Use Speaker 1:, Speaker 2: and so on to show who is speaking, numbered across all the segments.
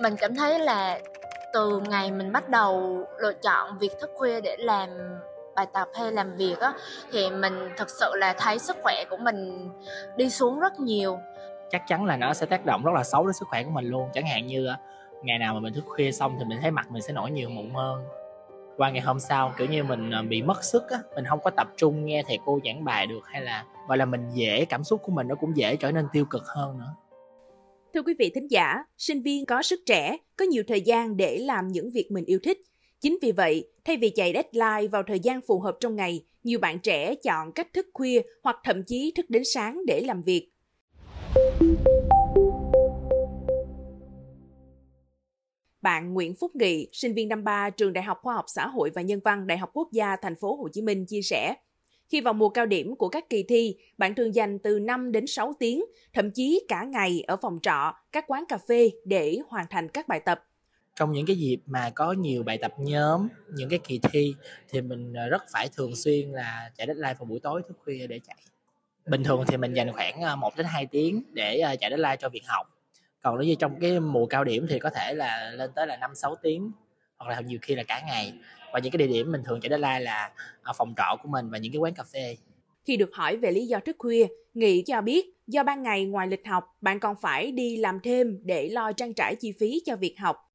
Speaker 1: mình cảm thấy là từ ngày mình bắt đầu lựa chọn việc thức khuya để làm bài tập hay làm việc á, thì mình thực sự là thấy sức khỏe của mình đi xuống rất nhiều.
Speaker 2: Chắc chắn là nó sẽ tác động rất là xấu đến sức khỏe của mình luôn. Chẳng hạn như ngày nào mà mình thức khuya xong thì mình thấy mặt mình sẽ nổi nhiều mụn hơn. Qua ngày hôm sau, kiểu như mình à, bị mất sức á, mình không có tập trung nghe thầy cô giảng bài được hay là, gọi là, mình dễ cảm xúc của mình nó cũng dễ trở nên tiêu cực hơn nữa.
Speaker 3: Thưa quý vị thính giả, sinh viên có sức trẻ, có nhiều thời gian để làm những việc mình yêu thích. Chính vì vậy, thay vì chạy deadline vào thời gian phù hợp trong ngày, nhiều bạn trẻ chọn cách thức khuya hoặc thậm chí thức đến sáng để làm việc. Bạn Nguyễn Phúc Nghị, sinh viên năm 3 trường Đại học Khoa học Xã hội và Nhân văn Đại học Quốc gia Thành phố Hồ Chí Minh chia sẻ, khi vào mùa cao điểm của các kỳ thi, bạn thường dành từ 5 đến 6 tiếng, thậm chí cả ngày ở phòng trọ, các quán cà phê để hoàn thành các bài tập.
Speaker 2: Trong những cái dịp mà có nhiều bài tập nhóm, những cái kỳ thi thì mình ờ, rất phải thường xuyên là chạy deadline vào buổi tối thức khuya để chạy. Bình thường thì mình dành khoảng ờ, 1 đến 2 tiếng để ờ, chạy deadline cho việc học. Còn nếu như trong cái mùa cao điểm thì có thể là lên tới là 5 6 tiếng hoặc là nhiều khi là cả ngày và những cái địa điểm mình thường chạy deadline là ở phòng trọ của mình và những cái quán cà phê
Speaker 3: khi được hỏi về lý do thức khuya nghị cho biết do ban ngày ngoài lịch học bạn còn phải đi làm thêm để lo trang trải chi phí cho việc học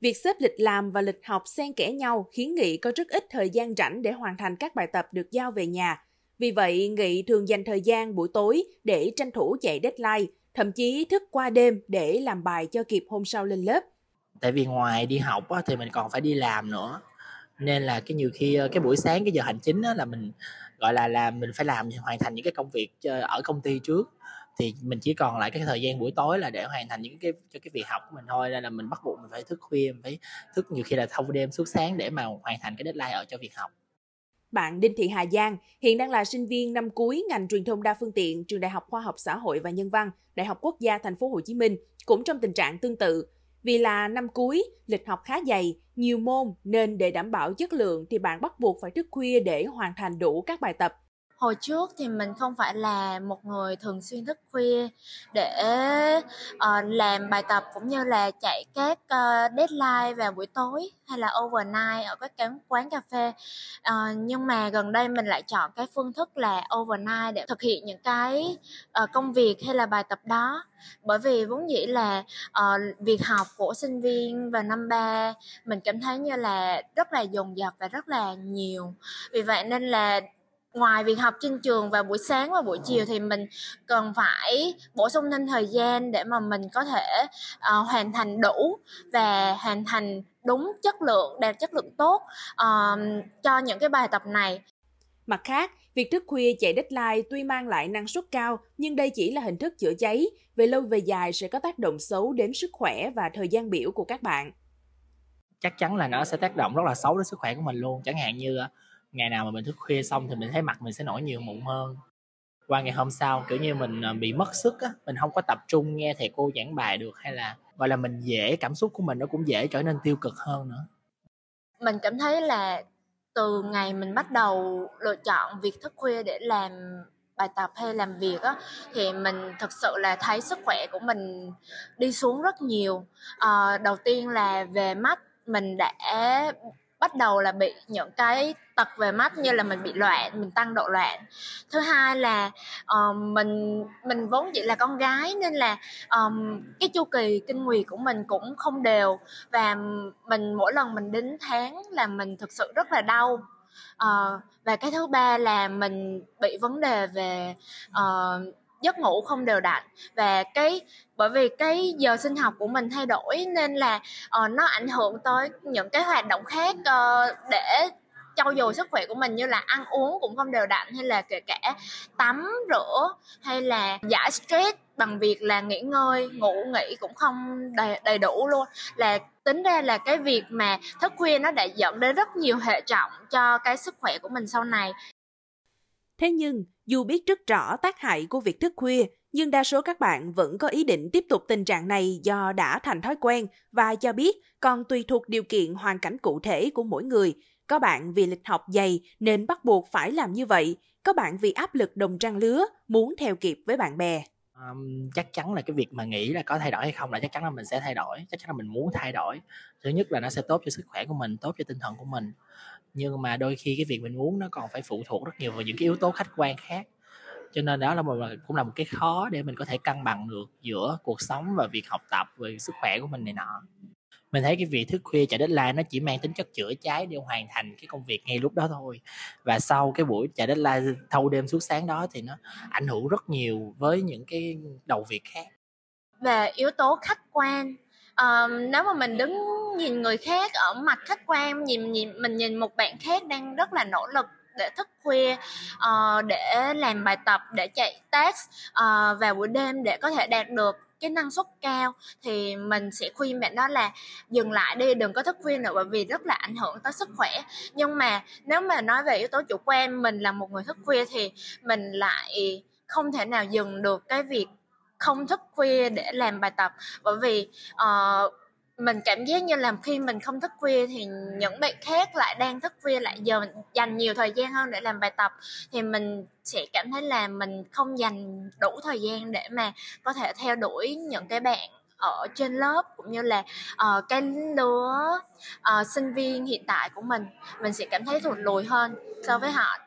Speaker 3: Việc xếp lịch làm và lịch học xen kẽ nhau khiến Nghị có rất ít thời gian rảnh để hoàn thành các bài tập được giao về nhà. Vì vậy, Nghị thường dành thời gian buổi tối để tranh thủ chạy deadline, thậm chí thức qua đêm để làm bài cho kịp hôm sau lên lớp.
Speaker 2: Tại vì ngoài đi học thì mình còn phải đi làm nữa nên là cái nhiều khi ờ, cái buổi sáng cái giờ hành chính là mình gọi là là mình phải làm hoàn thành những cái công việc ở công ty trước. Thì mình chỉ còn lại cái thời gian buổi tối là để hoàn thành những cái cho cái việc học của mình thôi. Nên là mình bắt buộc mình phải thức khuya mình phải thức nhiều khi là thâu đêm suốt sáng để mà hoàn thành cái deadline ở cho việc học.
Speaker 3: Bạn Đinh Thị Hà Giang hiện đang là sinh viên năm cuối ngành truyền thông đa phương tiện trường Đại học Khoa học Xã hội và Nhân văn, Đại học Quốc gia Thành phố Hồ Chí Minh, cũng trong tình trạng tương tự. Vì là năm cuối, lịch học khá dày, nhiều môn nên để đảm bảo chất lượng thì bạn bắt buộc phải thức khuya để hoàn thành đủ các bài tập.
Speaker 1: Hồi trước thì mình không phải là một người thường xuyên thức khuya để uh, làm bài tập cũng như là chạy các uh, deadline vào buổi tối hay là overnight ở các quán cà phê. Uh, nhưng mà gần đây mình lại chọn cái phương thức là overnight để thực hiện những cái uh, công việc hay là bài tập đó bởi vì vốn dĩ là uh, việc học của sinh viên vào năm ba mình cảm thấy như là rất là dồn dập và rất là nhiều vì vậy nên là ngoài việc học trên trường vào buổi sáng và buổi chiều thì mình cần phải bổ sung thêm thời gian để mà mình có thể uh, hoàn thành đủ và hoàn thành đúng chất lượng đạt chất lượng tốt uh, cho những cái bài tập này.
Speaker 3: Mặt khác việc thức khuya chạy deadline tuy mang lại năng suất cao nhưng đây chỉ là hình thức chữa cháy. Về lâu về dài sẽ có tác động xấu đến sức khỏe và thời gian biểu của các bạn.
Speaker 2: Chắc chắn là nó sẽ tác động rất là xấu đến sức khỏe của mình luôn. Chẳng hạn như ngày nào mà mình thức khuya xong thì mình thấy mặt mình sẽ nổi nhiều mụn hơn. Qua ngày hôm sau kiểu như mình à, bị mất sức á mình không có tập trung nghe thầy cô giảng bài được hay là gọi là mình dễ cảm xúc của mình nó cũng dễ trở nên tiêu cực hơn nữa.
Speaker 1: Mình cảm thấy là từ ngày mình bắt đầu lựa chọn việc thức khuya để làm bài tập hay làm việc á thì mình thực sự là thấy sức khỏe của mình đi xuống rất nhiều. À, đầu tiên là về mắt mình đã bắt đầu là bị những cái tật về mắt như là mình bị loạn mình tăng độ loạn. Thứ hai là um, mình mình vốn dĩ là con gái nên là um, cái chu kỳ kinh nguyệt của mình cũng không đều và mình mỗi lần mình đến tháng là mình thực sự rất là đau. Uh, và cái thứ ba là mình bị vấn đề về uh, giấc ngủ không đều đặn. Và cái bởi vì cái giờ sinh học của mình thay đổi nên là uh, nó ảnh hưởng tới những cái hoạt động khác uh, để trau dồi sức khỏe của mình như là ăn uống cũng không đều đặn hay là kể cả tắm rửa hay là giải stress bằng việc là nghỉ ngơi ngủ nghỉ cũng không đầy, đầy đủ luôn. Là tính ra là cái việc mà thức khuya nó đã dẫn đến rất nhiều hệ trọng cho cái sức khỏe của mình sau này
Speaker 3: thế nhưng dù biết rất rõ tác hại của việc thức khuya nhưng đa số các bạn vẫn có ý định tiếp tục tình trạng này do đã thành thói quen và cho biết còn tùy thuộc điều kiện hoàn cảnh cụ thể của mỗi người. Có bạn vì lịch học dày nên bắt buộc phải làm như vậy. Có bạn vì áp lực đồng trang lứa muốn theo kịp với bạn bè.
Speaker 2: Um, chắc chắn là cái việc mà nghĩ là có thay đổi hay không là chắc chắn là mình sẽ thay đổi chắc chắn là mình muốn thay đổi. Thứ nhất là nó sẽ tốt cho sức khỏe của mình tốt cho tinh thần của mình nhưng mà đôi khi cái việc mình muốn nó còn phải phụ thuộc rất nhiều vào những cái yếu tố khách quan khác. Cho nên đó là một, cũng là một cái khó để mình có thể cân bằng được giữa cuộc sống và việc học tập về sức khỏe của mình này nọ. Mình thấy cái việc thức khuya chạy deadline nó chỉ mang tính chất chữa cháy để hoàn thành cái công việc ngay lúc đó thôi. Và sau cái buổi chạy deadline, thâu đêm suốt sáng đó thì nó ảnh hưởng rất nhiều với những cái đầu việc khác.
Speaker 1: Về yếu tố khách quan um, nếu mà mình đứng nhìn người khác ở mặt khách quan nhìn nhìn mình nhìn một bạn khác đang rất là nỗ lực để thức khuya uh, để làm bài tập để chạy test uh, vào buổi đêm để có thể đạt được cái năng suất cao thì mình sẽ khuyên bạn đó là dừng lại đi đừng có thức khuya nữa bởi vì rất là ảnh hưởng tới sức khỏe. Nhưng mà nếu mà nói về yếu tố chủ quan mình là một người thức khuya thì mình lại không thể nào dừng được cái việc không thức khuya để làm bài tập. Bởi vì uh, mình cảm giác như là khi mình không thức khuya thì những bạn khác lại đang thức khuya lại giờ mình dành nhiều thời gian hơn để làm bài tập thì mình sẽ cảm thấy là mình không dành đủ thời gian để mà có thể theo đuổi những cái bạn ở trên lớp cũng như là uh, cái lứa uh, sinh viên hiện tại của mình. Mình sẽ cảm thấy thụt lùi hơn so với họ.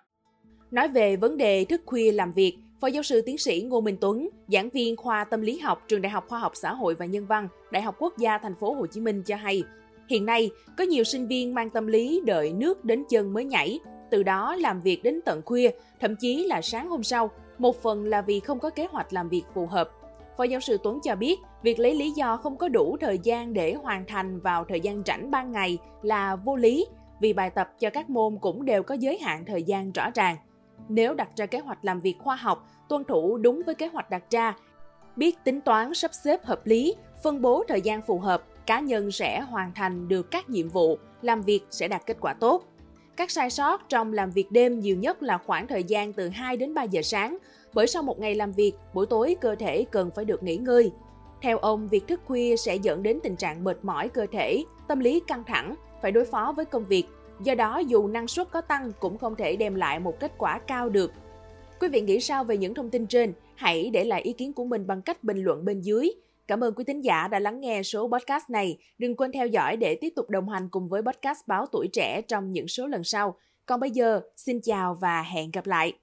Speaker 3: Nói về vấn đề thức khuya làm việc Phó giáo sư tiến sĩ Ngô Minh Tuấn, giảng viên khoa tâm lý học trường Đại học Khoa học Xã hội và Nhân văn, Đại học Quốc gia Thành phố Hồ Chí Minh cho hay, hiện nay có nhiều sinh viên mang tâm lý đợi nước đến chân mới nhảy, từ đó làm việc đến tận khuya, thậm chí là sáng hôm sau, một phần là vì không có kế hoạch làm việc phù hợp. Phó giáo sư Tuấn cho biết, việc lấy lý do không có đủ thời gian để hoàn thành vào thời gian rảnh ban ngày là vô lý, vì bài tập cho các môn cũng đều có giới hạn thời gian rõ ràng. Nếu đặt ra kế hoạch làm việc khoa học, tuân thủ đúng với kế hoạch đặt ra, biết tính toán sắp xếp hợp lý, phân bố thời gian phù hợp, cá nhân sẽ hoàn thành được các nhiệm vụ, làm việc sẽ đạt kết quả tốt. Các sai sót trong làm việc đêm nhiều nhất là khoảng thời gian từ 2 đến 3 giờ sáng, bởi sau một ngày làm việc, buổi tối cơ thể cần phải được nghỉ ngơi. Theo ông, việc thức khuya sẽ dẫn đến tình trạng mệt mỏi cơ thể, tâm lý căng thẳng, phải đối phó với công việc, Do đó, dù năng suất có tăng cũng không thể đem lại một kết quả cao được. Quý vị nghĩ sao về những thông tin trên? Hãy để lại ý kiến của mình bằng cách bình luận bên dưới. Cảm ơn quý thính giả đã lắng nghe số podcast này. Đừng quên theo dõi để tiếp tục đồng hành cùng với podcast Báo Tuổi Trẻ trong những số lần sau. Còn bây giờ, xin chào và hẹn gặp lại.